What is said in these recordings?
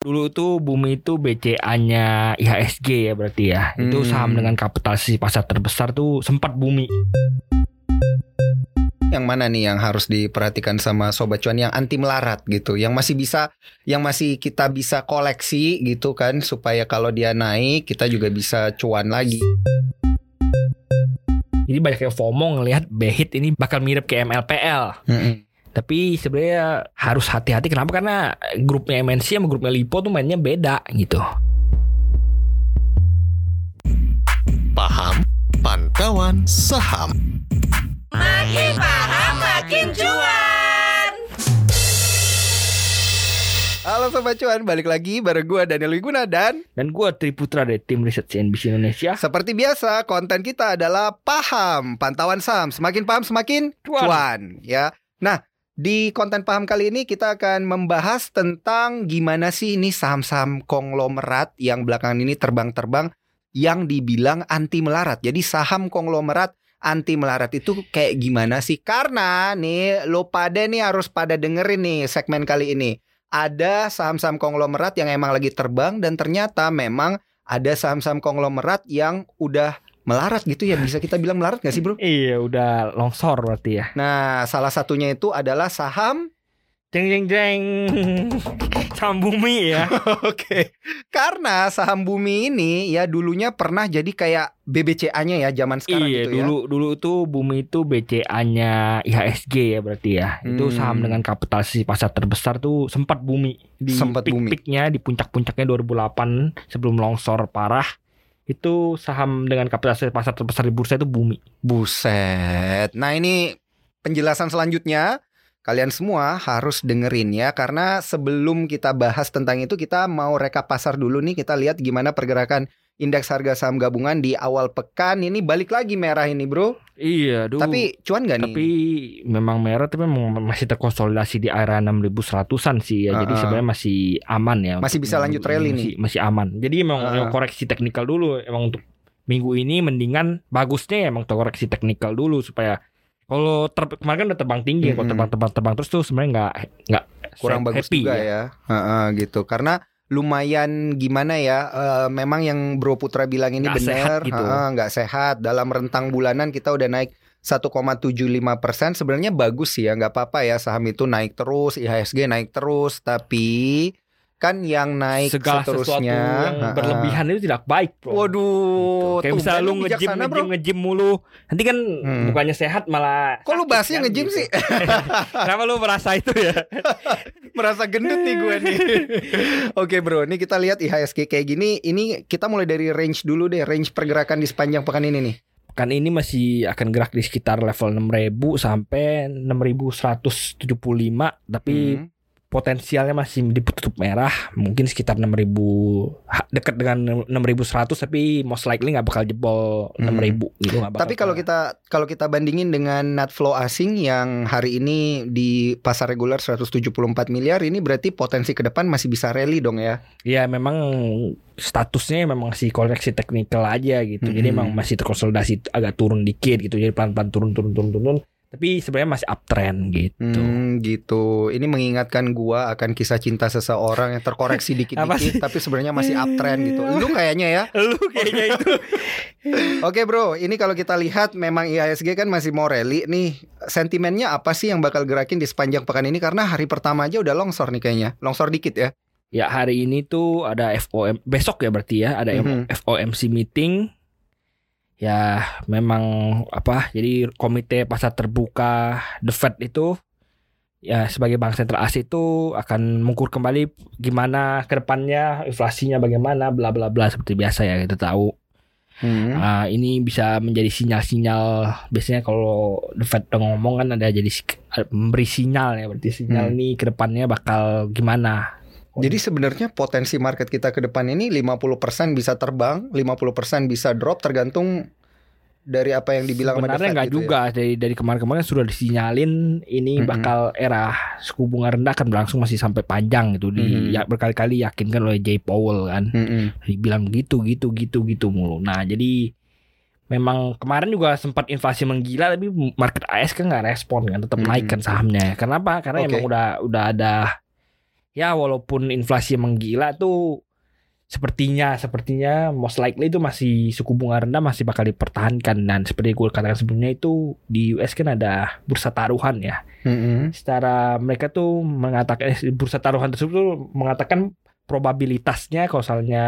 Dulu itu Bumi itu BCA-nya IHSG ya berarti ya. Itu Hmm. saham dengan kapitalisasi pasar terbesar tuh sempat Bumi. Yang mana nih yang harus diperhatikan sama sobat cuan yang anti melarat gitu, yang masih bisa, yang masih kita bisa koleksi gitu kan, supaya kalau dia naik kita juga bisa cuan lagi. Jadi banyak yang FOMO ngelihat Behit ini bakal mirip ke MLPL. Mm-mm. Tapi sebenarnya harus hati-hati kenapa? Karena grupnya MNC sama grupnya Lipo tuh mainnya beda gitu. Paham Pantauan Saham Makin paham makin cuan. Halo sobat cuan, balik lagi bareng gua Daniel Wiguna dan Dan gue Tri Putra dari tim riset CNBC Indonesia. seperti biasa konten kita adalah paham pantauan saham. Semakin paham semakin Cuan. cuan, ya. Nah, di konten paham kali ini kita akan membahas tentang gimana sih ini saham-saham konglomerat yang belakangan ini terbang-terbang yang dibilang anti melarat. Jadi saham konglomerat anti melarat itu kayak gimana sih? Karena nih lo pada nih harus pada dengerin nih segmen kali ini. Ada saham-saham konglomerat yang emang lagi terbang dan ternyata memang ada saham-saham konglomerat yang udah melarat gitu ya bisa kita bilang melarat gak sih bro? Iya udah longsor berarti ya. Nah salah satunya itu adalah saham Jeng jeng jeng. Saham bumi ya. Oke Karena saham bumi ini ya dulunya pernah jadi kayak BBCA-nya ya zaman sekarang iya gitu ya dulu dulu tuh bumi itu BCA-nya IHSG ya berarti ya. Itu Hmm. saham dengan kapitalisasi pasar terbesar tuh sempat bumi di Sempat bumi. peak-peaknya di puncak-puncaknya 2008 sebelum longsor parah. Itu saham dengan kapitalisasi pasar terbesar di bursa itu bumi. Buset. Nah ini penjelasan selanjutnya. Kalian semua harus dengerin ya Karena sebelum kita bahas tentang itu Kita mau rekap pasar dulu nih. Kita lihat gimana pergerakan indeks harga saham gabungan di awal pekan Ini balik lagi merah ini bro Iya, duh. Tapi cuan gak nih? tapi memang merah tapi memang masih terkonsolidasi di area 6100-an sih ya. Jadi Uh-uh. sebenarnya masih aman ya. Masih bisa lanjut ini. rally masih, masih aman. Jadi emang Uh-uh. koreksi teknikal dulu emang untuk minggu ini mendingan bagusnya ya emang koreksi teknikal dulu supaya kalau ter, kemarin kan udah terbang tinggi, kalau Mm-mm. terbang terbang terbang terus tuh sebenarnya nggak nggak kurang happy bagus juga ya, Heeh, gitu karena lumayan gimana ya eh, memang yang Bro Putra bilang ini benar gitu. nggak sehat dalam rentang bulanan kita udah naik 1,75 persen sebenarnya bagus sih ya nggak apa-apa ya saham itu naik terus IHSG naik terus tapi kan yang naik segala sesuatu seterusnya yang heeh. berlebihan itu tidak baik, bro. waduh Kayak tumben misalnya lu ngejim ngejim ngejim mulu, nanti kan Hmm. bukannya sehat malah. kok lu bahasnya kan, ngejim gitu. sih Kenapa lu merasa itu ya? merasa gendut nih gue nih. Oke bro, ini kita lihat IHSG kayak gini. Ini kita mulai dari range dulu deh, range pergerakan di sepanjang pekan ini nih. Kan ini masih akan gerak di sekitar level 6000 sampai 6175 tapi Hmm. Potensialnya masih ditutup merah mungkin sekitar 6000 ha- dekat dengan 6100 tapi most likely nggak bakal jebol Hmm. 6000 gitu bakal Tapi kalau kita kalau kita bandingin dengan net flow asing yang hari ini di pasar reguler 174 miliar, ini berarti potensi ke depan masih bisa rally dong ya. ya memang statusnya memang masih koreksi teknikal aja gitu jadi Hmm. emang masih terkonsolidasi agak turun dikit gitu jadi pelan-pelan turun turun turun turun tapi sebenarnya masih uptrend gitu Hmm, gitu. Ini mengingatkan gua akan kisah cinta seseorang yang terkoreksi dikit-dikit tapi sebenarnya masih uptrend gitu. Lu kayaknya ya. lu kayaknya itu Oke bro, ini kalau kita lihat memang IHSG kan masih mau rally nih. Sentimennya apa sih yang bakal gerakin di sepanjang pekan ini? Karena hari pertama aja udah longsor nih kayaknya. Longsor dikit ya. Ya hari ini tuh ada FOM besok ya berarti ya ada Mhm. FOMC meeting. Ya memang apa? Jadi komite pasar terbuka The Fed itu ya sebagai bank sentral Asia itu akan mengukur kembali gimana ke depannya inflasinya bagaimana bla bla bla seperti biasa ya kita tahu. Hmm. Ah, ini bisa menjadi sinyal-sinyal biasanya kalau The Fed udah ngomong kan ada jadi memberi sinyal ya berarti sinyal Hmm. nih ke depannya bakal gimana. Jadi sebenarnya potensi market kita ke depan ini 50% bisa terbang, 50% bisa drop tergantung dari apa yang dibilang Sebenarnya nggak gitu ya. juga dari dari kemarin-kemarin sudah disinyalin ini Mhm. bakal era suku bunga rendah akan berlangsung masih sampai panjang gitu di ya, berkali-kali yakinkan oleh Jay Powell kan Mm-mm. dibilang gitu gitu gitu gitu mulu. Nah jadi memang kemarin juga sempat inflasi menggila tapi market AS kan nggak respon kan tetap naik kan sahamnya. Kenapa? Karena Oke. emang udah udah ada ya walaupun inflasi emang gila tuh sepertinya sepertinya most likely itu masih suku bunga rendah masih bakal dipertahankan dan seperti gue katakan sebelumnya itu di US kan ada bursa taruhan ya Mm-mm. secara mereka tuh mengatakan eh, bursa taruhan tersebut tuh mengatakan probabilitasnya kalau misalnya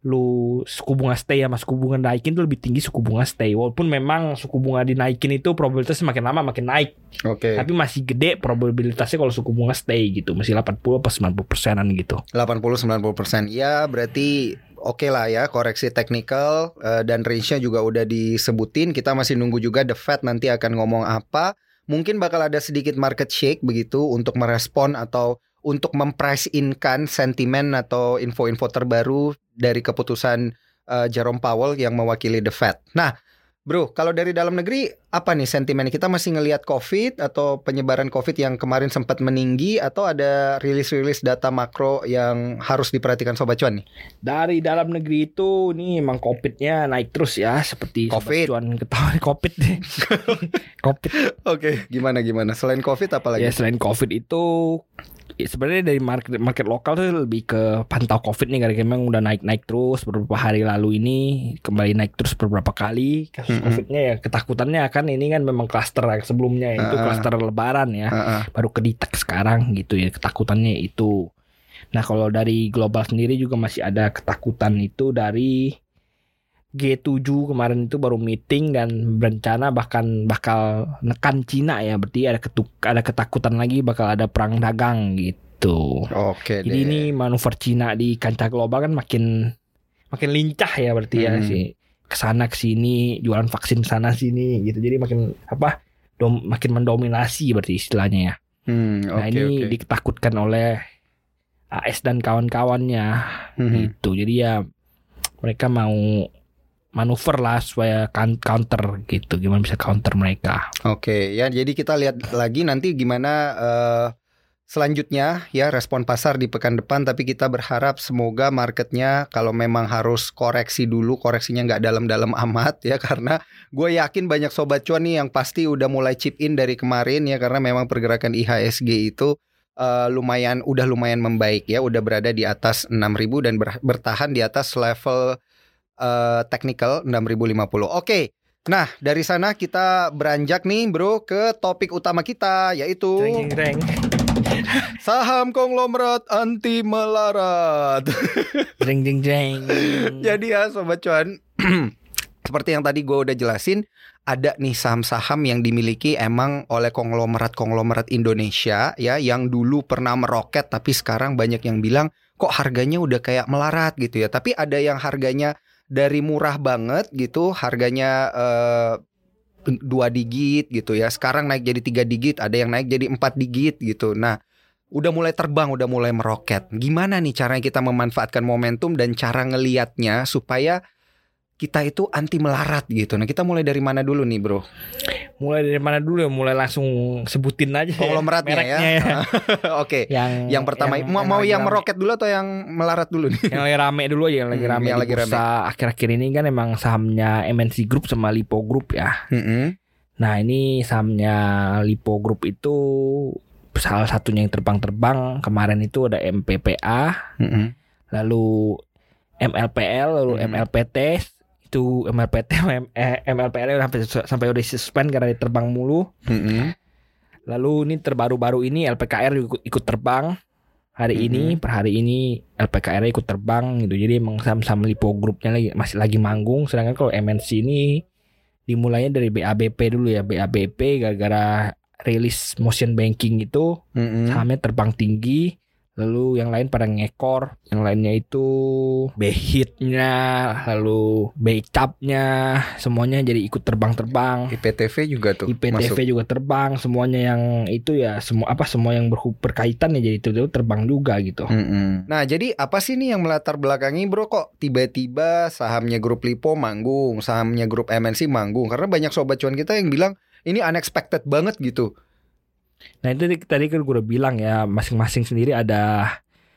lu suku bunga stay sama suku bunga naikin tuh lebih tinggi suku bunga stay walaupun memang suku bunga dinaikin itu probabilitasnya makin lama makin naik Oke. tapi masih gede probabilitasnya kalau suku bunga stay gitu masih 80 apa 90 persenan gitu 80-90% Ya berarti oke lah ya koreksi technical eh, dan range-nya juga udah disebutin. Kita masih nunggu juga The Fed nanti akan ngomong apa. Mungkin bakal ada sedikit market shake begitu untuk merespon atau untuk memprice in-kan sentimen atau info-info terbaru dari keputusan eh, Jerome Powell yang mewakili The Fed. Nah, Bro, kalau dari dalam negeri apa nih sentimen kita masih ngelihat COVID atau penyebaran COVID yang kemarin sempat meninggi atau ada rilis-rilis data makro yang harus diperhatikan sobat cuan nih? dari dalam negeri itu nih emang covidnya naik terus ya seperti Sobat Covid. cuan ketahuan covid deh covid Oke, gimana gimana? Selain COVID apa lagi? ya selain covid itu ya sebenarnya dari market market lokal tuh lebih ke pantau covid nih karena memang udah naik naik terus beberapa hari lalu ini kembali naik terus beberapa kali kasus Mm-mm. covidnya ya ketakutannya kan ini kan memang klaster yang sebelumnya itu klaster lebaran ya Heeh. baru kedetek sekarang gitu ya ketakutannya itu. Nah kalau dari global sendiri juga masih ada ketakutan itu dari G7 kemarin itu baru meeting dan berencana bahkan bakal nekan Cina ya berarti ada ketuk ada ketakutan lagi bakal ada perang dagang gitu. Oke Jadi deh. ini manuver Cina di kancah global kan makin makin lincah ya berarti ya Hmm. sih ke sana ke sini jualan vaksin sana sini gitu jadi makin apa dom- makin mendominasi berarti istilahnya ya. Hmm, Nah oke ini oke. ditakutkan oleh AS dan kawan-kawannya Mhm. gitu. Jadi ya mereka mau manuver lah supaya kan- counter gitu. Gimana bisa counter mereka? Oke, ya jadi kita lihat lagi nanti gimana eh, selanjutnya ya respon pasar di pekan depan tapi kita berharap semoga marketnya kalau memang harus koreksi dulu koreksinya nggak dalam-dalam amat ya karena gue yakin banyak sobat cuan nih yang pasti udah mulai chip in dari kemarin ya karena memang pergerakan IHSG itu eh, lumayan udah lumayan membaik ya udah berada di atas 6000 dan ber- bertahan di atas level eh, technical 6050. Oke. Nah, dari sana kita beranjak nih, Bro, ke topik utama kita yaitu. saham konglomerat anti melarat. Jreng, jreng, jreng. Jadi ya sobat cuan, seperti yang tadi gue udah jelasin, ada nih saham-saham yang dimiliki emang oleh konglomerat-konglomerat Indonesia ya yang dulu pernah meroket tapi sekarang banyak yang bilang kok harganya udah kayak melarat gitu ya. Tapi ada yang harganya dari murah banget gitu, harganya eh, dua digit gitu ya. Sekarang naik jadi tiga digit, ada yang naik jadi empat digit gitu. Nah, udah mulai terbang, udah mulai meroket. Gimana nih caranya kita memanfaatkan momentum dan cara ngeliatnya supaya kita itu anti melarat gitu. Nah, kita mulai dari mana dulu nih, Bro? Mulai dari mana dulu ya? Mulai langsung sebutin aja. ya, Konglomeratnya ya. mereknya Oke. yang Yang pertama mau mau yang rame. meroket dulu atau yang melarat dulu nih? yang lagi rame dulu aja yang lagi Hmm, rame yang di lagi rame. akhir-akhir ini kan emang sahamnya MNC Group sama Lipo Group ya. Mm-mm. Nah ini sahamnya Lipo Group itu salah satunya yang terbang-terbang kemarin itu ada MPPA, Mm-mm. lalu MLPL, lalu Hmm. MLPT itu MLPT eh, MLPL udah sampai sampai udah suspend karena dia terbang mulu. Mm-mm. Lalu ini terbaru-baru ini LPKR juga ikut, ikut terbang hari Mhm. ini per hari ini LPKR ikut terbang gitu. Jadi emang saham-saham Lipo grupnya lagi masih lagi manggung. Sedangkan kalau MNC ini dimulainya dari BABP dulu ya. BABP gara-gara rilis motion banking itu Mm-mm. sahamnya terbang tinggi. Lalu yang lain pada ngekor, yang lainnya itu behitnya, lalu becapnya, semuanya jadi ikut terbang-terbang. IPTV juga tuh IPTV masuk. juga terbang, semuanya yang itu ya semua apa semua yang berkaitan ya jadi itu, itu terbang juga gitu. Mm-mm. Nah, jadi apa sih nih yang melatar belakangi bro kok tiba-tiba sahamnya grup Lipo manggung, sahamnya grup MNC manggung? Karena banyak sobat cuan kita yang bilang ini unexpected banget gitu. Nah itu tadi- kan gue udah bilang ya masing-masing sendiri ada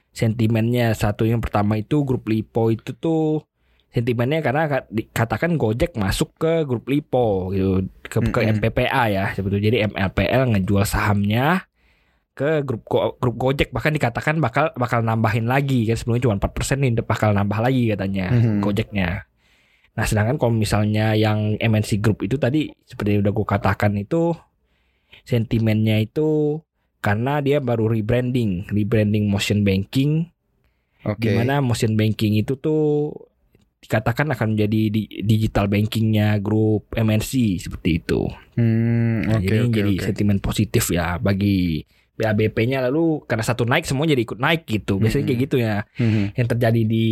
sentimennya. Satu yang pertama itu grup Lipo itu tuh sentimennya karena ka- dikatakan Gojek masuk ke grup Lipo gitu ke, ke Mm-mm. MPPA ya sebetulnya. Jadi MLPL ngejual sahamnya ke grup Go- grup Gojek bahkan dikatakan bakal bakal nambahin lagi kan sebelumnya cuma 4% nih bakal nambah lagi katanya Mhm. Gojeknya. Nah, sedangkan kalau misalnya yang MNC Group itu tadi seperti yang udah gue katakan itu sentimennya itu karena dia baru rebranding, rebranding motion banking Oke. di mana motion banking itu tuh dikatakan akan menjadi di, digital bankingnya grup MNC seperti itu. Hmm, Nah, jadi oke jadi oke. sentimen positif ya bagi BABP-nya lalu karena satu naik semua jadi ikut naik gitu. Biasanya kayak Mhm. gitu ya. Mhm. Yang terjadi di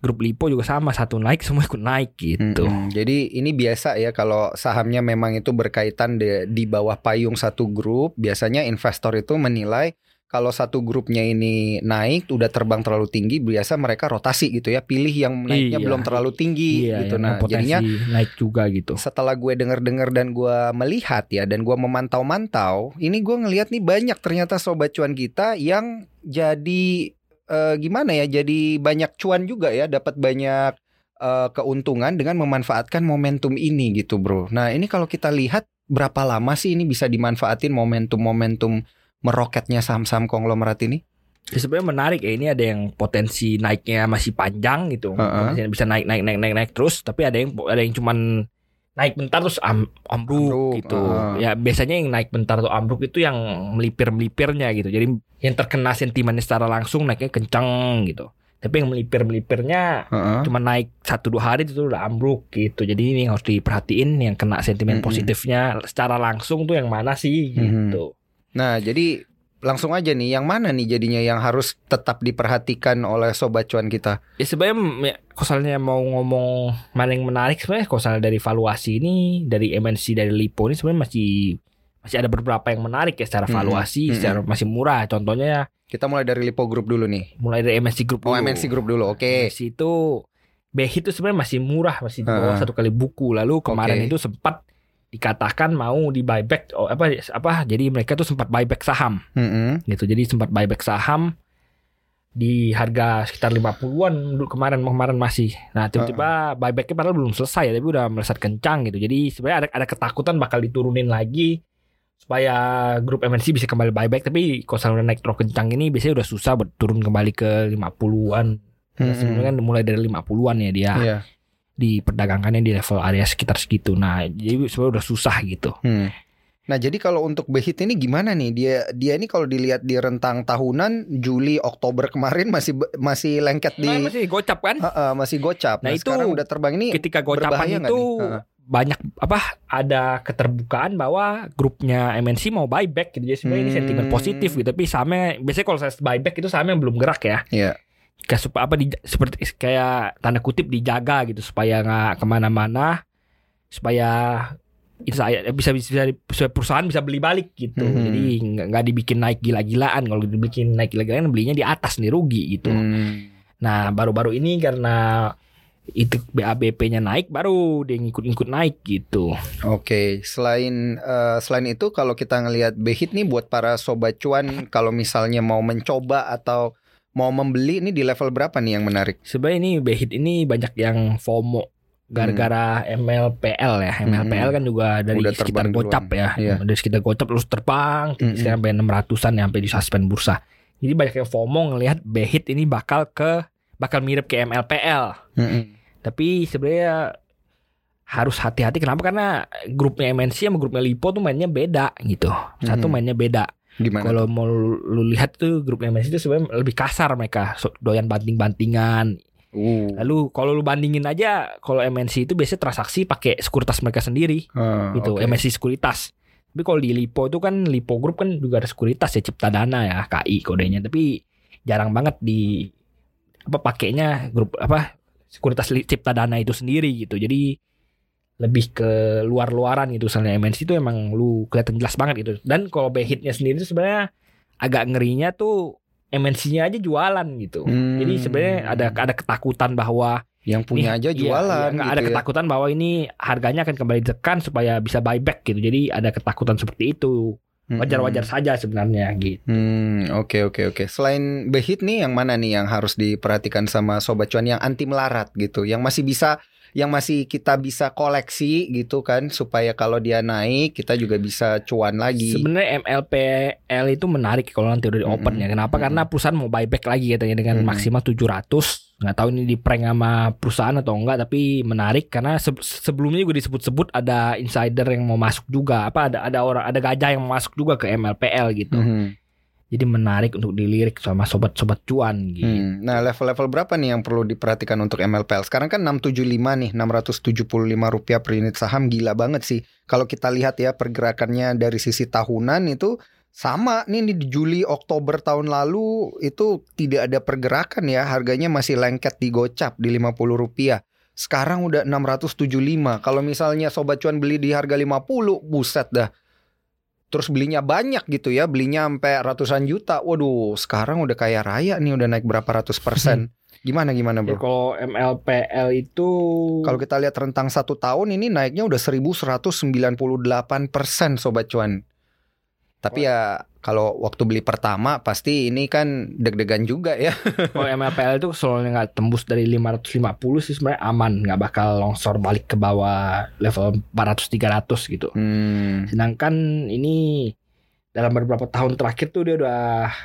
grup Lipo juga sama satu naik semua ikut naik gitu. Mm-mm. Jadi ini biasa ya kalau sahamnya memang itu berkaitan di, di bawah payung satu grup, biasanya investor itu menilai kalau satu grupnya ini naik udah terbang terlalu tinggi, biasa mereka rotasi gitu ya, pilih yang naiknya Iya. belum terlalu tinggi Iya, gitu. Nah, jadinya naik juga gitu. setelah gue denger-dengar dan gue melihat ya dan gue memantau-mantau, ini gue ngelihat nih banyak ternyata sobat cuan kita yang jadi eh, gimana ya, jadi banyak cuan juga ya, dapat banyak eh, keuntungan dengan memanfaatkan momentum ini gitu, bro. Nah ini kalau kita lihat berapa lama sih ini bisa dimanfaatin momentum-momentum meroketnya saham-saham konglomerat ini? Ya, sebenarnya menarik ya ini ada yang potensi naiknya masih panjang gitu. Heeh. Potensi bisa naik naik naik naik naik terus tapi ada yang ada yang cuman naik bentar terus am, ambruk, Ambruk, gitu. heeh. Ya biasanya yang naik bentar atau ambruk itu yang melipir-melipirnya gitu. Jadi yang terkena sentimennya secara langsung naiknya kencang gitu. Tapi yang melipir-melipirnya Heeh. cuma naik satu dua hari itu udah ambruk gitu. Jadi ini yang harus diperhatiin yang kena sentimen Mm-mm. positifnya secara langsung tuh yang mana sih Mhm. gitu. Nah, jadi langsung aja nih, yang mana nih jadinya yang harus tetap diperhatikan oleh sobat cuan kita? Ya sebenarnya ya, kalau misalnya mau ngomong mana yang menarik sebenarnya misalnya dari valuasi ini dari MNC dari Lipo ini sebenarnya masih masih ada beberapa yang menarik ya secara valuasi Mm-mm. secara masih murah contohnya Kita mulai dari Lipo Group dulu nih. mulai dari MNC Group Oh, dulu. MNC Group dulu. Oke. MNC itu BHI itu sebenarnya masih murah masih di bawah satu kali buku lalu kemarin Oke. itu sempat dikatakan mau di buyback oh apa apa jadi mereka tuh sempat buyback saham Mm-mm. gitu. Jadi sempat buyback saham di harga sekitar 50-an dulu kemarin kemarin masih. Nah, tiba-tiba buybacknya padahal belum selesai ya, tapi udah melesat kencang gitu. Jadi sebenarnya ada ada ketakutan bakal diturunin lagi supaya grup MNC bisa kembali buyback tapi kalau udah naik terlalu kencang ini biasanya udah susah buat turun kembali ke 50-an. Ya, Mm-mm. sebenarnya kan mulai dari 50-an ya dia Iya. Diperdagangkannya di level area sekitar segitu. Nah, jadi sebenarnya udah susah gitu. Hmm. Nah, jadi kalau untuk Behit ini gimana nih? Dia dia ini kalau dilihat di rentang tahunan Juli Oktober kemarin masih masih lengket di Nah, masih gocap kan? Heeh, masih gocap. Nah, Nah, itu sekarang udah terbang ini ketika gocapan itu banyak apa ada keterbukaan bahwa grupnya MNC mau buyback gitu jadi sebenarnya ini Hmm. sentimen positif gitu tapi sahamnya biasanya kalau saya buyback itu sahamnya belum gerak ya Iya. Kayak supaya apa di, seperti kayak tanda kutip dijaga gitu supaya nggak ke mana-mana supaya saya bisa bisa supaya perusahaan bisa beli balik gitu Mhm. jadi nggak dibikin naik gila-gilaan kalau dibikin naik gila-gilaan belinya di atas nih rugi gitu Hmm. Nah, baru-baru ini karena itu BABP-nya naik baru dia ngikut-ngikut naik gitu. Oke, selain eh, selain itu kalau kita ngelihat Behit nih buat para sobat cuan kalau misalnya mau mencoba atau mau membeli ini di level berapa nih yang menarik? Sebenarnya ini Behit ini banyak yang FOMO gara-gara MLPL ya. MLPL kan juga dari Hmm. Udah sekitar gocap ya. Iya. Dari sekitar gocap terus terbang tinggi Mm-mm. sekarang sampai 600-an ya sampai di suspend bursa. Jadi banyak yang FOMO ngelihat Behit ini bakal ke bakal mirip ke MLPL. Mm-mm. Tapi sebenarnya harus hati-hati kenapa karena grupnya MNC sama grupnya Lipo tuh mainnya beda gitu. Satu Mhm. mainnya beda. Gimana? Kalau mau lu, lu lihat tuh grupnya MNC itu sebenarnya lebih kasar mereka, so- doyan banting-bantingan. Uh. Lalu kalau lu bandingin aja kalau MNC itu biasanya transaksi pakai sekuritas mereka sendiri Ah, gitu, oke. MNC sekuritas. Tapi kalau di Lipo itu kan Lipo Group kan juga ada sekuritas ya Cipta Dana ya KI kodenya, tapi jarang banget di apa pakainya grup apa sekuritas li- Cipta Dana itu sendiri gitu. Jadi lebih ke luar-luaran gitu misalnya MNC itu emang lu kelihatan jelas banget gitu. Dan kalau Behitnya sendiri itu sebenarnya agak ngerinya tuh MNC-nya aja jualan gitu. Hmm. Jadi sebenarnya ada ada ketakutan bahwa yang punya Nih, aja iya, jualan iya, nggak gitu ada ya. ketakutan bahwa ini harganya akan kembali ditekan supaya bisa buyback gitu. Jadi ada ketakutan seperti itu. Wajar-wajar saja sebenarnya gitu. Hmm, oke oke oke. Selain Behit nih yang mana nih yang harus diperhatikan sama sobat cuan yang anti melarat gitu, yang masih bisa yang masih kita bisa koleksi gitu kan supaya kalau dia naik kita juga bisa cuan lagi. Sebenarnya MLPL itu menarik kalau nanti udah di open Mm-mm. ya. Kenapa? Mm-mm. Karena perusahaan mau buyback lagi katanya dengan Mm-mm. maksimal 700. Nggak tahu ini di prank sama perusahaan atau enggak tapi menarik karena se- sebelumnya juga disebut-sebut ada insider yang mau masuk juga. Apa ada ada orang ada gajah yang mau masuk juga ke MLPL gitu. Mhm. Jadi menarik untuk dilirik sama sobat-sobat cuan gitu. Hmm. Nah, level-level berapa nih yang perlu diperhatikan untuk MLPL? Sekarang kan 675 nih, 675 rupiah per unit saham gila banget sih. Kalau kita lihat ya pergerakannya dari sisi tahunan itu sama nih di Juli Oktober tahun lalu itu tidak ada pergerakan ya, harganya masih lengket di gocap di 50 rupiah. Sekarang udah 675. Kalau misalnya sobat cuan beli di harga 50, buset dah. Terus belinya banyak gitu ya, belinya sampai ratusan juta. Waduh, sekarang udah kaya raya nih, udah naik berapa ratus persen. Gimana gimana Ya, bro? kalau MLPL itu Kalau kita lihat rentang satu tahun ini naiknya udah 1198 persen sobat cuan. Tapi ya kalau waktu beli pertama pasti ini kan deg-degan juga ya. kalau MLPL itu soalnya nggak tembus dari 550 sih sebenarnya aman, nggak bakal longsor balik ke bawah level 400 300 gitu. Hmm. Sedangkan ini dalam beberapa tahun terakhir tuh dia udah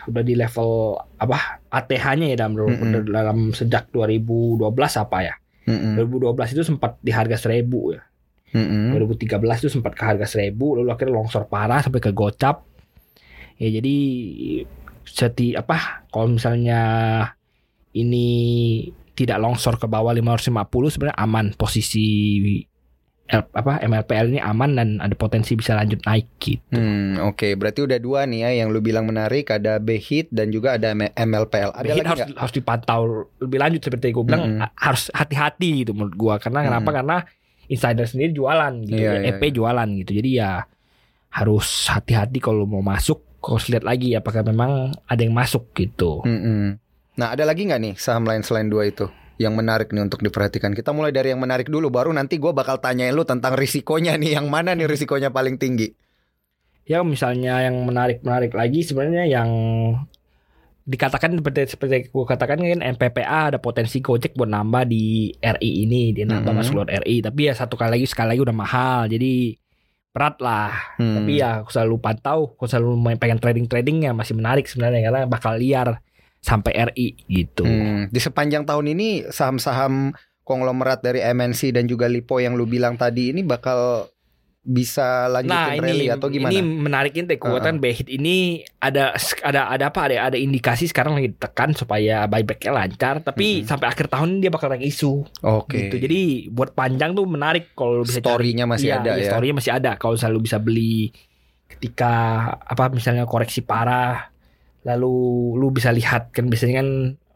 udah di level apa ATH-nya ya dalam Mm-mm. dalam sejak 2012 apa ya? Mm-mm. 2012 itu sempat di harga 1000 ya. Mm-mm. 2013 itu sempat ke harga 1000 lalu akhirnya longsor parah sampai ke gocap. Ya jadi seti apa kalau misalnya ini tidak longsor ke bawah 550 sebenarnya aman posisi L- apa MLPL ini aman dan ada potensi bisa lanjut naik gitu. Hmm, oke. Berarti udah dua nih ya yang lu bilang menarik, ada BHIT dan juga ada MLPL. Ada Behit lagi harus harus dipantau lebih lanjut seperti gue bilang a- harus hati-hati gitu menurut gua karena kenapa Mm-mm. karena insider sendiri jualan gitu Iya, ya, iya, EP jualan gitu jadi ya harus hati-hati kalau mau masuk harus lihat lagi apakah memang ada yang masuk gitu Mm-mm. Nah, ada lagi nggak nih saham lain selain dua itu yang menarik nih untuk diperhatikan? Kita mulai dari yang menarik dulu, baru nanti gua bakal tanyain lu tentang risikonya nih, yang mana nih risikonya paling tinggi? ya misalnya yang menarik-menarik lagi sebenarnya yang dikatakan seperti seperti gue katakan kan MPPA ada potensi Gojek buat nambah di RI ini dia nambah Mm-mm. masuk lot RI tapi ya satu kali lagi sekali lagi udah mahal jadi berat lah Hmm. Tapi ya aku selalu pantau, aku selalu main pengen trading trading ya masih menarik sebenarnya karena bakal liar sampai RI gitu. Hmm, Di sepanjang tahun ini saham-saham konglomerat dari MNC dan juga Lipo yang lu bilang tadi ini bakal bisa Nah lanjutin ini rally atau gimana? ini menariknya teh kekuatan Behit ini ada ada ada apa ada ada indikasi sekarang lagi ditekan supaya buybacknya lancar tapi Mm-mm. sampai akhir tahun dia bakal naik isu Oke. gitu jadi buat panjang tuh menarik kalau bisa Story-nya masih Iya, ada iya, ya. Story-nya masih ada kalau selalu bisa beli ketika apa misalnya koreksi parah lalu lu bisa lihat kan biasanya kan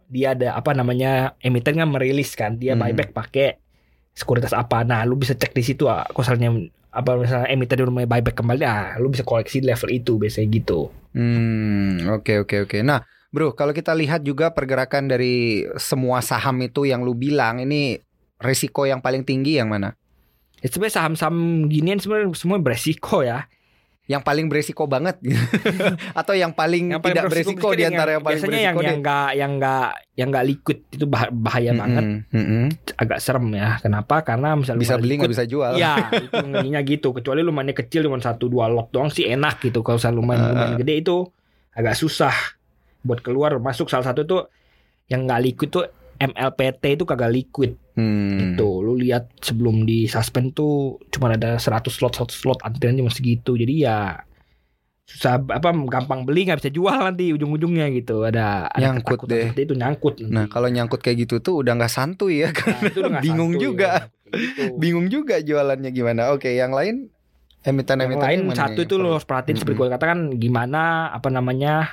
dia ada apa namanya emiten kan merilis kan dia Hmm. buyback pakai sekuritas apa nah lu bisa cek di situ ah kalau misalnya apa misalnya emiten udah mulai buyback kembali ah lu bisa koleksi level itu biasanya gitu Hmm, oke oke oke. Nah, Bro, kalau kita lihat juga pergerakan dari semua saham itu yang lu bilang ini resiko yang paling tinggi yang mana? ya, sebenarnya saham-saham ginian sebenarnya semua beresiko ya Yang paling beresiko banget atau yang paling, yang paling tidak beresiko di antara yang, paling biasanya yang beresiko yang deh? nggak yang nggak yang nggak liquid itu bah- bahaya Mm-mm, banget mm-mm. agak serem ya. Kenapa? Karena misalnya Bisa beli nggak bisa jual. Iya, itu ngerinya gitu. Kecuali lu mainnya kecil cuma satu dua lot doang sih enak gitu. Kalau misalnya lu main, lu main Ah. gede itu agak susah buat keluar masuk. Salah satu tuh yang nggak liquid tuh MLPT itu kagak liquid Hmm. gitu. Lihat sebelum di suspend tuh cuma ada 100 slot 100 slot antrian cuma segitu. Jadi ya susah apa gampang beli nggak bisa jual nanti ujung-ujungnya gitu ada, ada Nyangkut deh. itu nyangkut nanti. Nah, kalau nyangkut kayak gitu tuh udah nggak santuy ya kan? Nah, udah nggak bingung santuy, juga. kayak gitu. Bingung juga jualannya gimana. Oke, yang lain emiten-emiten yang lain satu itu lo harus perhatiin seperti gue katakan gimana apa namanya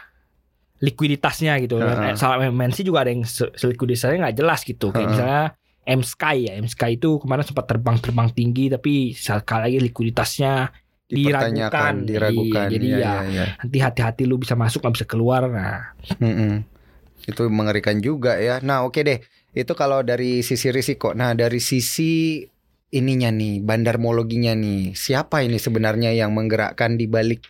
likuiditasnya gitu. Uh Salah MNC juga ada yang se- likuiditasnya nggak jelas gitu. Kayak Heeh. misalnya M Sky ya, M Sky itu kemarin sempat terbang-terbang tinggi tapi sekali lagi likuiditasnya diragukan. diragukan. Iya, jadi Iya, ya. iya, iya. nanti hati-hati lu bisa masuk nggak bisa keluar. Nah, Mm-mm. Itu mengerikan juga ya. Nah, oke deh. Itu kalau dari sisi risiko. Nah, dari sisi ininya nih, bandarmologinya nih. Siapa ini sebenarnya yang menggerakkan di balik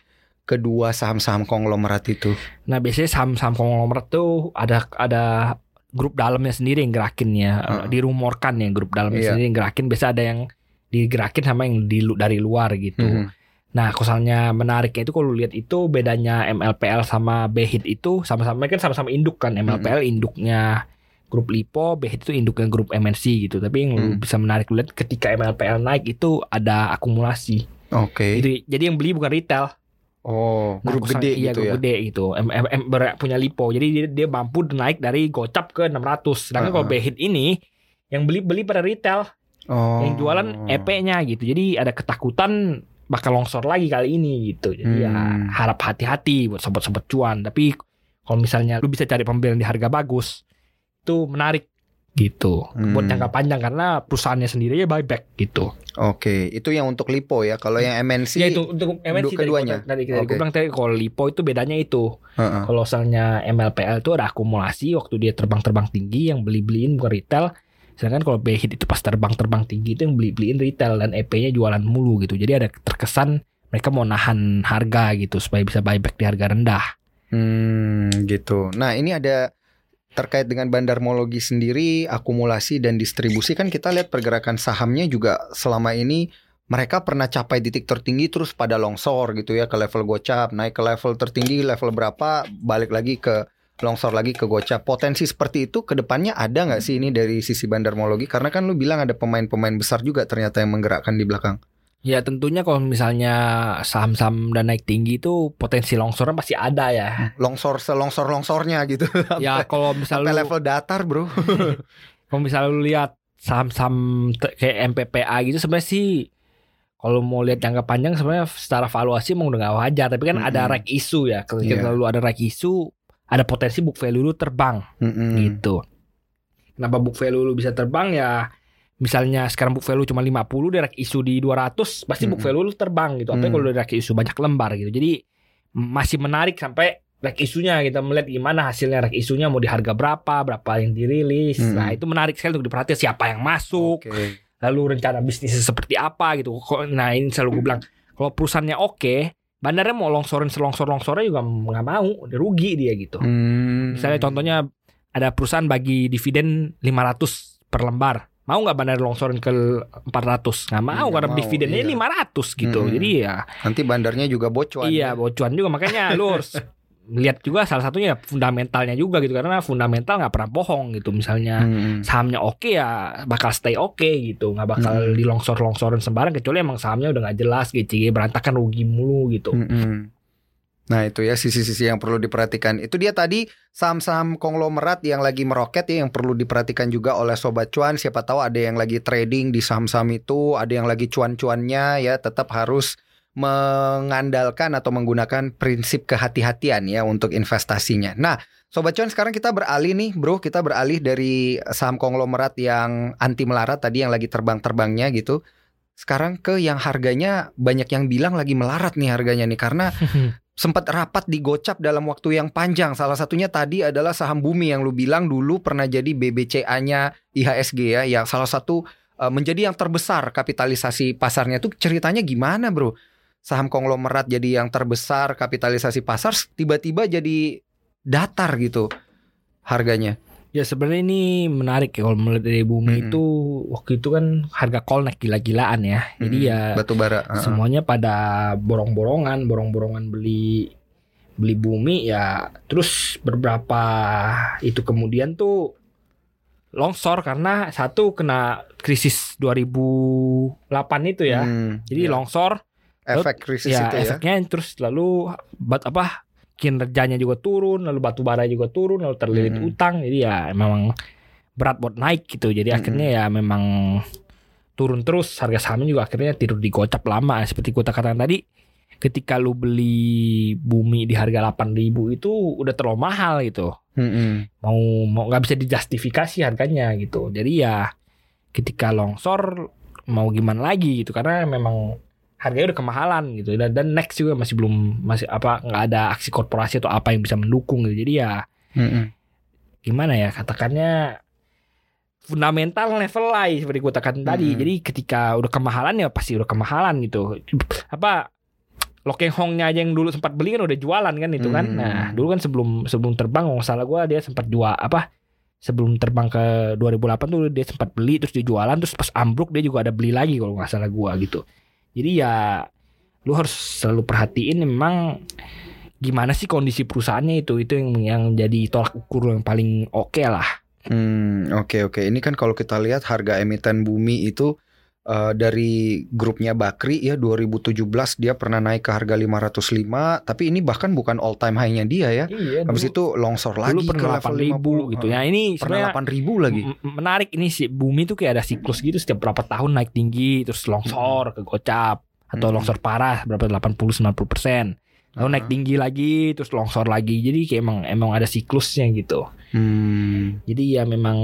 kedua saham-saham konglomerat itu? nah biasanya saham-saham konglomerat tuh ada ada grup dalamnya sendiri yang gerakinnya Heeh. dirumorkan ya grup dalamnya Iya. sendiri yang gerakin biasa ada yang digerakin sama yang di, dari luar gitu Mhm. nah kosalnya menariknya itu kalau lihat itu bedanya MLPL sama BHIT itu sama-sama kan sama-sama induk kan MLPL induknya grup Lipo BHIT itu induknya grup MNC gitu tapi yang lu Hmm. bisa menarik lihat ketika MLPL naik itu ada akumulasi Oke. Itu- jadi yang beli bukan retail Oh, Nah, grup gede iya, gitu grup ya. gede gitu. M, M, M- ber- punya Lipo. Jadi dia, dia mampu naik dari gocap ke 600. Sedangkan kalau Uh-uh. Behit ini yang beli beli pada retail, Oh. yang jualan EP-nya gitu. Jadi ada ketakutan bakal longsor lagi kali ini gitu. Jadi ya Hmm. harap hati-hati buat sobat-sobat cuan. Tapi kalau misalnya lu bisa cari pembelian di harga bagus, itu menarik gitu. Buat Hmm. jangka panjang karena perusahaannya sendiri ya buyback gitu. Oke, itu yang untuk Lipo ya. Kalau yang MNC ya itu untuk MNC keduanya? Tadi, Oke. gue bilang tadi kalau Lipo itu bedanya itu. Heeh. Kalau misalnya MLPL itu ada akumulasi waktu dia terbang-terbang tinggi yang beli-beliin bukan retail. Sedangkan kalau BHIT itu pas terbang-terbang tinggi itu yang beli-beliin retail dan EP-nya jualan mulu gitu. Jadi ada terkesan mereka mau nahan harga gitu supaya bisa buyback di harga rendah. Hmm, gitu. Nah, ini ada terkait dengan bandarmologi sendiri, akumulasi dan distribusi kan kita lihat pergerakan sahamnya juga selama ini mereka pernah capai titik tertinggi terus pada longsor gitu ya ke level gocap, naik ke level tertinggi level berapa, balik lagi ke longsor lagi ke gocap. Potensi seperti itu ke depannya ada nggak sih ini dari sisi bandarmologi? Karena kan lu bilang ada pemain-pemain besar juga ternyata yang menggerakkan di belakang. Ya tentunya kalau misalnya saham-saham dan naik tinggi itu potensi longsornya pasti ada ya. Longsor selongsor longsornya gitu. ya kalau misalnya lu, level datar, Bro. kalau misalnya lu lihat saham-saham kayak MPPA gitu sebenarnya sih kalau mau lihat jangka panjang sebenarnya secara valuasi emang udah gak wajar tapi kan ada Mm-mm. rek isu ya ketika Iya. lalu ada rek isu ada potensi book value lu terbang Mm-mm. gitu kenapa book value lu bisa terbang ya misalnya sekarang book value cuma 50 di rek isu di 200 pasti book value lu terbang gitu apa Mm. kalau di rek isu banyak lembar gitu jadi masih menarik sampai rek isunya kita melihat gimana hasilnya rek isunya mau di harga berapa berapa yang dirilis Mm. nah itu menarik sekali untuk diperhatikan siapa yang masuk Oke. lalu rencana bisnisnya seperti apa gitu. Nah ini selalu gue bilang kalau perusahaannya oke, bandarnya mau longsorin selongsor longsornya juga nggak mau, dia rugi dia gitu. Hmm. Misalnya contohnya ada perusahaan bagi dividen 500 per lembar. Mau nggak bandar longsorin ke 400? Nggak mau karena mau, dividennya iya. 500 gitu. Hmm. Jadi ya nanti bandarnya juga bocor. iya bocuan juga makanya lu harus lihat juga salah satunya fundamentalnya juga gitu karena fundamental nggak pernah bohong gitu misalnya Hmm. sahamnya oke ya bakal stay oke gitu nggak bakal Hmm. dilongsor-longsorin sembarang kecuali emang sahamnya udah nggak jelas GCG berantakan rugi mulu gitu Mm-mm. Nah itu ya sisi-sisi yang perlu diperhatikan. Itu dia tadi saham-saham konglomerat yang lagi meroket ya yang perlu diperhatikan juga oleh sobat cuan. Siapa tahu ada yang lagi trading di saham-saham itu, ada yang lagi cuan-cuannya ya tetap harus mengandalkan atau menggunakan prinsip kehati-hatian ya untuk investasinya. Nah, sobat cuan sekarang kita beralih nih, Bro, kita beralih dari saham konglomerat yang anti melarat tadi yang lagi terbang-terbangnya gitu. Sekarang ke yang harganya banyak yang bilang lagi melarat nih harganya nih karena sempat rapat digocap dalam waktu yang panjang. Salah satunya tadi adalah saham bumi yang lu bilang dulu pernah jadi BBCA-nya IHSG ya, yang salah satu eh, menjadi yang terbesar kapitalisasi pasarnya tuh ceritanya gimana, Bro? Saham konglomerat jadi yang terbesar kapitalisasi pasar tiba-tiba jadi datar gitu harganya. Ya sebenarnya ini menarik ya kalau melihat dari bumi Mm-mm. itu waktu itu kan harga call naik gila-gilaan ya jadi Mm-mm. ya batu bara. semuanya pada borong-borongan borong-borongan beli beli bumi ya terus beberapa itu kemudian tuh longsor karena satu kena krisis 2008 itu ya Hmm, jadi iya. longsor efek krisis ya itu ya. efeknya terus lalu bat apa kinerjanya juga turun lalu batu bara juga turun lalu terlilit Mm-mm. utang. Jadi ya memang berat buat naik gitu. Jadi Mm-mm. akhirnya ya memang turun terus. Harga sahamnya juga akhirnya tidur di gocap lama. Seperti kata katakan tadi ketika lu beli bumi di harga 8000 itu udah terlalu mahal gitu. Mm-mm. mau mau nggak bisa dijustifikasi harganya gitu. Jadi ya ketika longsor mau gimana lagi gitu. Karena memang harganya udah kemahalan gitu dan dan next juga masih belum masih apa nggak ada aksi korporasi atau apa yang bisa mendukung gitu jadi ya Mm-mm. gimana ya katakannya fundamental level lah seperti gue katakan tadi Mm-mm. jadi ketika udah kemahalan ya pasti udah kemahalan gitu apa Lokeng Hongnya aja yang dulu sempat beli kan udah jualan kan itu kan Hmm. nah dulu kan sebelum sebelum terbang nggak salah gue dia sempat jual apa sebelum terbang ke 2008 tuh dia sempat beli terus dia jualan terus pas ambruk dia juga ada beli lagi kalau nggak salah gua gitu. Jadi ya lu harus selalu perhatiin memang gimana sih kondisi perusahaannya itu itu yang yang jadi tolak ukur yang paling oke lah. Hmm, oke oke. Ini kan kalau kita lihat harga emiten bumi itu eh, dari grupnya Bakri ya 2017 dia pernah naik ke harga 505, tapi ini bahkan bukan all time high-nya dia ya. Iya. Habis itu longsor lagi dulu ke pernah level 8000 50. gitu. Ya ini Pernah sebenarnya 8000 lagi. Menarik ini sih bumi tuh kayak ada siklus gitu setiap berapa tahun naik tinggi terus longsor ke gocap atau Mm-mm. longsor parah berapa 80 90 persen lalu naik Uh-huh. tinggi lagi terus longsor lagi jadi kayak emang emang ada siklusnya gitu Hmm. jadi ya memang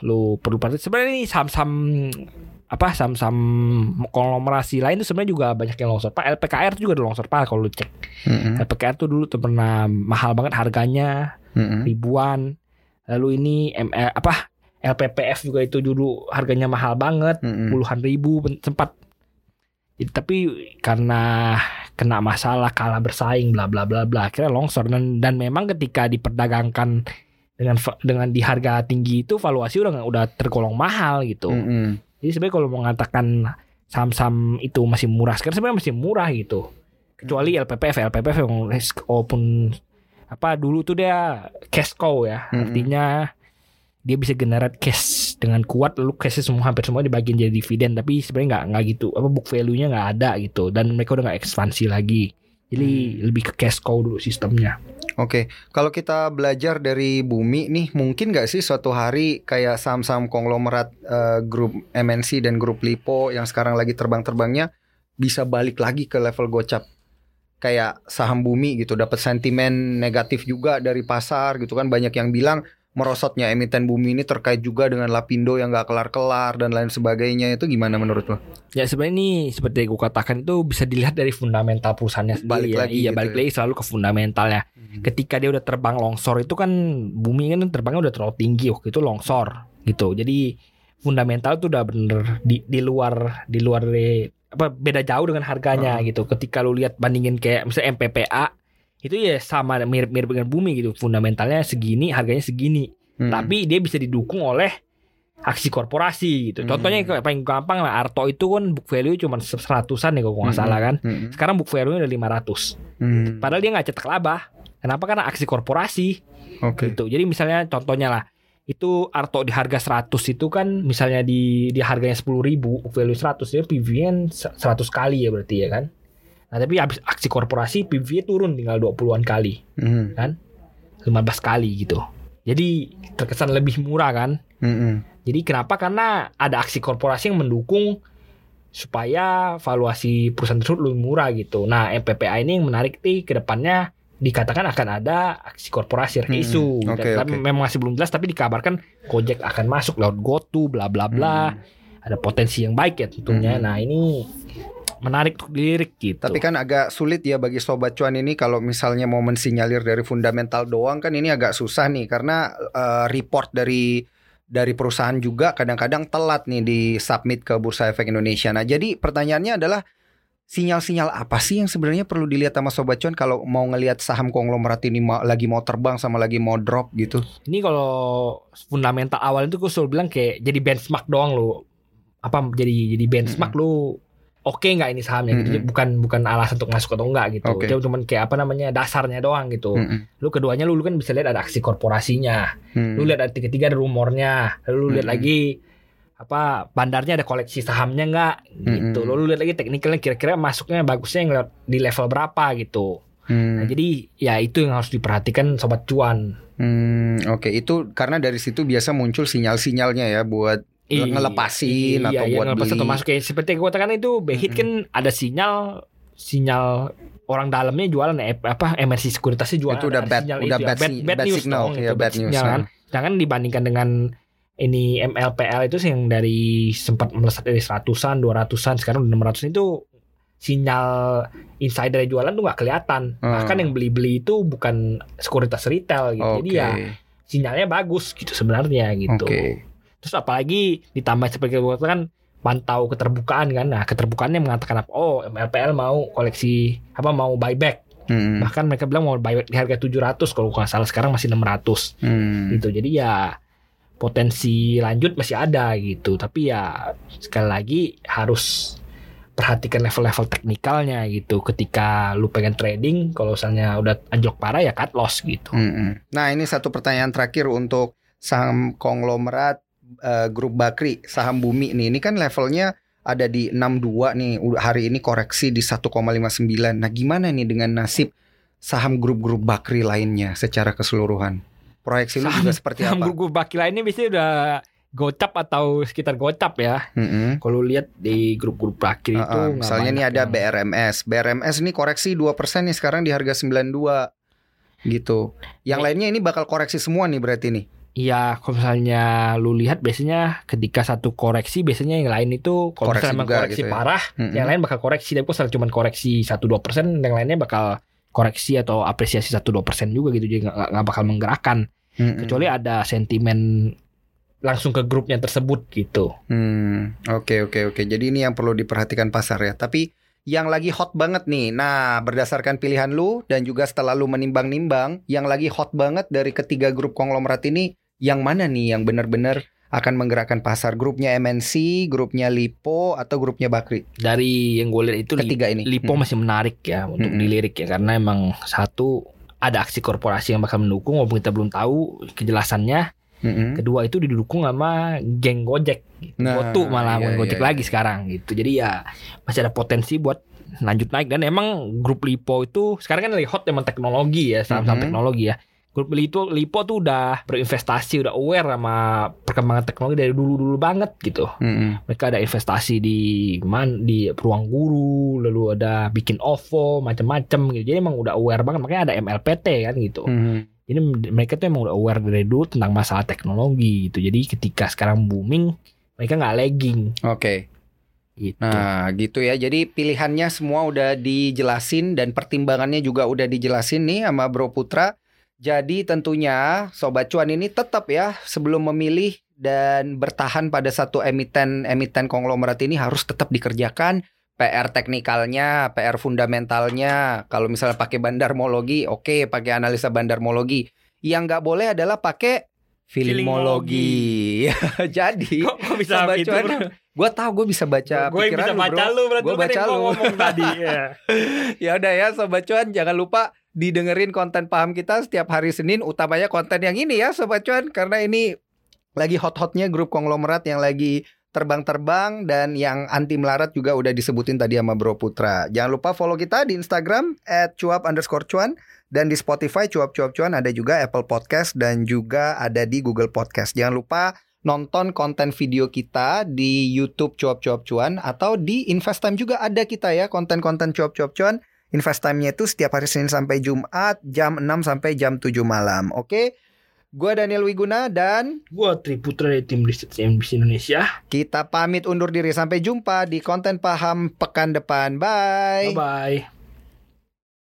lu perlu perhatikan sebenarnya ini saham-saham apa saham-saham konglomerasi lain tuh sebenarnya juga banyak yang longsor pak LPKR tuh juga ada longsor parah kalau lu cek Mm-mm. LPKR tuh dulu tuh pernah mahal banget harganya Mm-mm. ribuan. Lalu ini ML apa LPPF juga itu dulu harganya mahal banget, Mm-mm. puluhan ribu sempat. Jadi, tapi karena kena masalah kalah bersaing bla bla bla bla akhirnya longsor dan dan memang ketika diperdagangkan dengan dengan di harga tinggi itu valuasi udah udah tergolong mahal gitu. Mm-mm. Jadi sebenarnya kalau mau mengatakan saham-saham itu masih murah sekarang sebenarnya masih murah gitu. Kecuali LPPF, LPPF yang walaupun apa dulu tuh dia cash cow ya. Mm-mm. Artinya dia bisa generate cash dengan kuat lalu cashnya semua hampir semua dibagiin jadi dividen tapi sebenarnya nggak nggak gitu apa book value-nya nggak ada gitu dan mereka udah nggak ekspansi lagi jadi lebih ke cash cow dulu sistemnya Oke, kalau kita belajar dari bumi nih, mungkin nggak sih suatu hari kayak saham-saham konglomerat eh, grup MNC dan grup Lipo yang sekarang lagi terbang-terbangnya bisa balik lagi ke level gocap? Kayak saham bumi gitu, dapat sentimen negatif juga dari pasar gitu kan, banyak yang bilang merosotnya emiten bumi ini terkait juga dengan Lapindo yang nggak kelar-kelar dan lain sebagainya itu gimana menurut lo? Ya sebenarnya ini seperti yang gue katakan itu bisa dilihat dari fundamental perusahaannya sendiri Balik ya. lagi iya gitu balik ya. lagi selalu ke fundamentalnya. Ketika dia udah terbang longsor itu kan bumi kan terbangnya udah terlalu tinggi waktu itu longsor gitu. Jadi fundamental itu udah bener di, di luar di luar dari apa beda jauh dengan harganya gitu. Ketika lu lihat bandingin kayak misalnya MPPA itu ya sama mirip-mirip dengan bumi gitu. Fundamentalnya segini, harganya segini Hmm. tapi dia bisa didukung oleh aksi korporasi gitu. Hmm. Contohnya paling gampang lah Arto itu kan book value cuma seratusan ya kalau nggak Hmm. salah kan. Hmm. Sekarang book value-nya udah 500. Hmm. Padahal dia nggak cetak laba. Kenapa? Karena aksi korporasi Oke. gitu. Jadi misalnya contohnya lah itu Arto di harga 100 itu kan misalnya di di harganya 10.000 ribu book value 100 dia PV-nya 100 kali ya berarti ya kan. Nah tapi habis aksi korporasi PV-nya turun tinggal 20-an kali, Hmm. 15 kali gitu. Jadi terkesan lebih murah kan. Hmm. Jadi kenapa? Karena ada aksi korporasi yang mendukung supaya valuasi perusahaan tersebut lebih murah gitu. Nah, MPPA ini yang menarik nih ke depannya dikatakan akan ada aksi korporasi Hmm, isu. oke, tapi oke. memang masih belum jelas tapi dikabarkan Gojek akan masuk lewat GoTo bla bla bla. Hmm. Ada potensi yang baik ya tentunya. Hmm. Nah, ini menarik untuk dilirik gitu. Tapi kan agak sulit ya bagi sobat cuan ini kalau misalnya mau mensinyalir dari fundamental doang kan ini agak susah nih karena eh, report dari dari perusahaan juga kadang-kadang telat nih di submit ke Bursa Efek Indonesia. Nah, jadi pertanyaannya adalah sinyal-sinyal apa sih yang sebenarnya perlu dilihat sama sobat cuan kalau mau ngelihat saham konglomerat ini mau- lagi mau terbang sama lagi mau drop gitu. Ini kalau fundamental awal itu gue selalu bilang kayak jadi benchmark doang lo. Apa jadi jadi benchmark lu oke nggak ini sahamnya gitu. Mm-mm. Bukan bukan alasan untuk masuk atau enggak gitu. Oke. Dia cuman kayak apa namanya dasarnya doang gitu. Mm-mm. Lu keduanya lu, lu kan bisa lihat ada aksi korporasinya. Hmm. Lu lihat ada ketiga ada rumornya. Lalu lu lihat Mm-mm. lagi apa bandarnya ada koleksi sahamnya nggak gitu. Mm-mm. Lalu lu lihat lagi teknikalnya kira-kira masuknya bagusnya yang lewat- di level berapa gitu. Hmm. Nah, jadi ya itu yang harus diperhatikan sobat cuan. Hmm, oke itu karena dari situ biasa muncul sinyal-sinyalnya ya buat Iya, ngelepasin atau iya, buat ngelepas beli. atau masuk kayak seperti yang gue katakan itu Behit kan ada sinyal sinyal orang dalamnya jualan eh, apa MNC sekuritasnya jualan Itu udah bad- sinyal udah itu ya. bad si- bad news signal, dong, iya, itu, bad news, signal kan. Jangan dibandingkan dengan ini MLPL itu sih yang dari sempat melesat dari seratusan, dua ratusan, sekarang udah 600 itu sinyal insider jualan tuh nggak kelihatan. Hmm. Bahkan yang beli-beli itu bukan sekuritas retail gitu. Oke. Jadi ya sinyalnya bagus gitu sebenarnya gitu. Oke. Terus apalagi ditambah seperti yang gue katakan pantau keterbukaan kan. Nah, keterbukaannya mengatakan apa? Oh, MLPL mau koleksi apa mau buyback. Hmm. Bahkan mereka bilang mau buyback di harga 700 kalau nggak salah sekarang masih 600 Hmm. gitu. Jadi ya potensi lanjut masih ada gitu. Tapi ya sekali lagi harus perhatikan level-level teknikalnya gitu. Ketika lu pengen trading, kalau misalnya udah anjlok parah ya cut loss gitu. Mm-mm. Nah ini satu pertanyaan terakhir untuk saham konglomerat eh, grup Bakri, saham Bumi nih. Ini kan levelnya ada di 62 nih. Hari ini koreksi di 1,59. Nah gimana nih dengan nasib saham grup-grup Bakri lainnya secara keseluruhan? Proyeksi lu juga seperti Saham apa? grup Bakri lainnya biasanya udah gocap atau sekitar gocap ya. Mm-mm. Kalau lihat di grup-grup Bakri itu Misalnya nih ada yang- BRMS. BRMS ini koreksi 2% nih sekarang di harga 92 gitu. Yang Nih. lainnya ini bakal koreksi semua nih berarti nih. Iya, kalau misalnya lu lihat biasanya ketika satu koreksi biasanya yang lain itu kalau Koreksi misalnya koreksi gitu ya. parah, Mm-mm. yang lain bakal koreksi. Tapi kalau cuma koreksi 1-2 persen, yang lainnya bakal koreksi atau apresiasi 1-2 persen juga gitu. Jadi nggak bakal menggerakkan. Mm-mm. Kecuali ada sentimen langsung ke grupnya tersebut gitu. Hmm, oke oke oke. Jadi ini yang perlu diperhatikan pasar ya. Tapi yang lagi hot banget nih. Nah, berdasarkan pilihan lu dan juga setelah lu menimbang-nimbang, yang lagi hot banget dari ketiga grup konglomerat ini, yang mana nih yang benar-benar akan menggerakkan pasar? Grupnya MNC, grupnya Lipo, atau grupnya Bakri? Dari yang gue lihat itu Ketiga ini. Lipo Hmm. masih menarik ya untuk Mm-mm. dilirik ya karena emang satu ada aksi korporasi yang bakal mendukung walaupun kita belum tahu kejelasannya. Mm-mm. Kedua itu didukung sama geng Gojek. Gitu. Nah, Gotu malah iya, bukan Gojek iya, lagi iya. sekarang gitu. Jadi ya masih ada potensi buat lanjut naik dan emang grup Lipo itu sekarang kan lagi hot emang teknologi ya saham-saham Mhm. teknologi ya. Grup Lipo Lipo tuh udah berinvestasi udah aware sama perkembangan teknologi dari dulu-dulu banget gitu. Mm-mm. Mereka ada investasi di man di ruang guru, lalu ada bikin OVO macam-macam gitu. Jadi emang udah aware banget makanya ada MLPT kan gitu. Mhm. Jadi mereka tuh emang udah aware dari dulu tentang masalah teknologi gitu. Jadi ketika sekarang booming, mereka nggak lagging Oke. gitu. Nah, gitu ya. Jadi pilihannya semua udah dijelasin dan pertimbangannya juga udah dijelasin nih sama Bro Putra. Jadi tentunya Sobat Cuan ini tetap ya sebelum memilih dan bertahan pada satu emiten emiten konglomerat ini harus tetap dikerjakan PR teknikalnya, PR fundamentalnya. Kalau misalnya pakai bandarmologi, oke, pakai analisa bandarmologi. Yang nggak boleh adalah pakai filmologi. Jadi, Kok, kok bisa Sobat itu? Cuan, gue tahu gue bisa baca Gue pikiran bisa lu, baca bro. lu berarti Gua kan baca lu. ngomong tadi. Ya. Ya udah ya Sobat Cuan, jangan lupa didengerin konten paham kita setiap hari Senin, utamanya konten yang ini ya Sobat Cuan, karena ini lagi hot-hotnya grup konglomerat yang lagi terbang-terbang dan yang anti melarat juga udah disebutin tadi sama Bro Putra. Jangan lupa follow kita di Instagram @cuap underscore cuan dan di Spotify cuap cuap cuan ada juga Apple Podcast dan juga ada di Google Podcast. Jangan lupa nonton konten video kita di YouTube cuap cuap cuan atau di Investime juga ada kita ya konten-konten cuap cuap cuan. Investime-nya itu setiap hari Senin sampai Jumat jam 6 sampai jam 7 malam. Oke. Gua Daniel Wiguna dan Gue Triputra dari tim riset CNBC Indonesia. kita pamit undur diri sampai jumpa di konten paham pekan depan. Bye. Bye bye.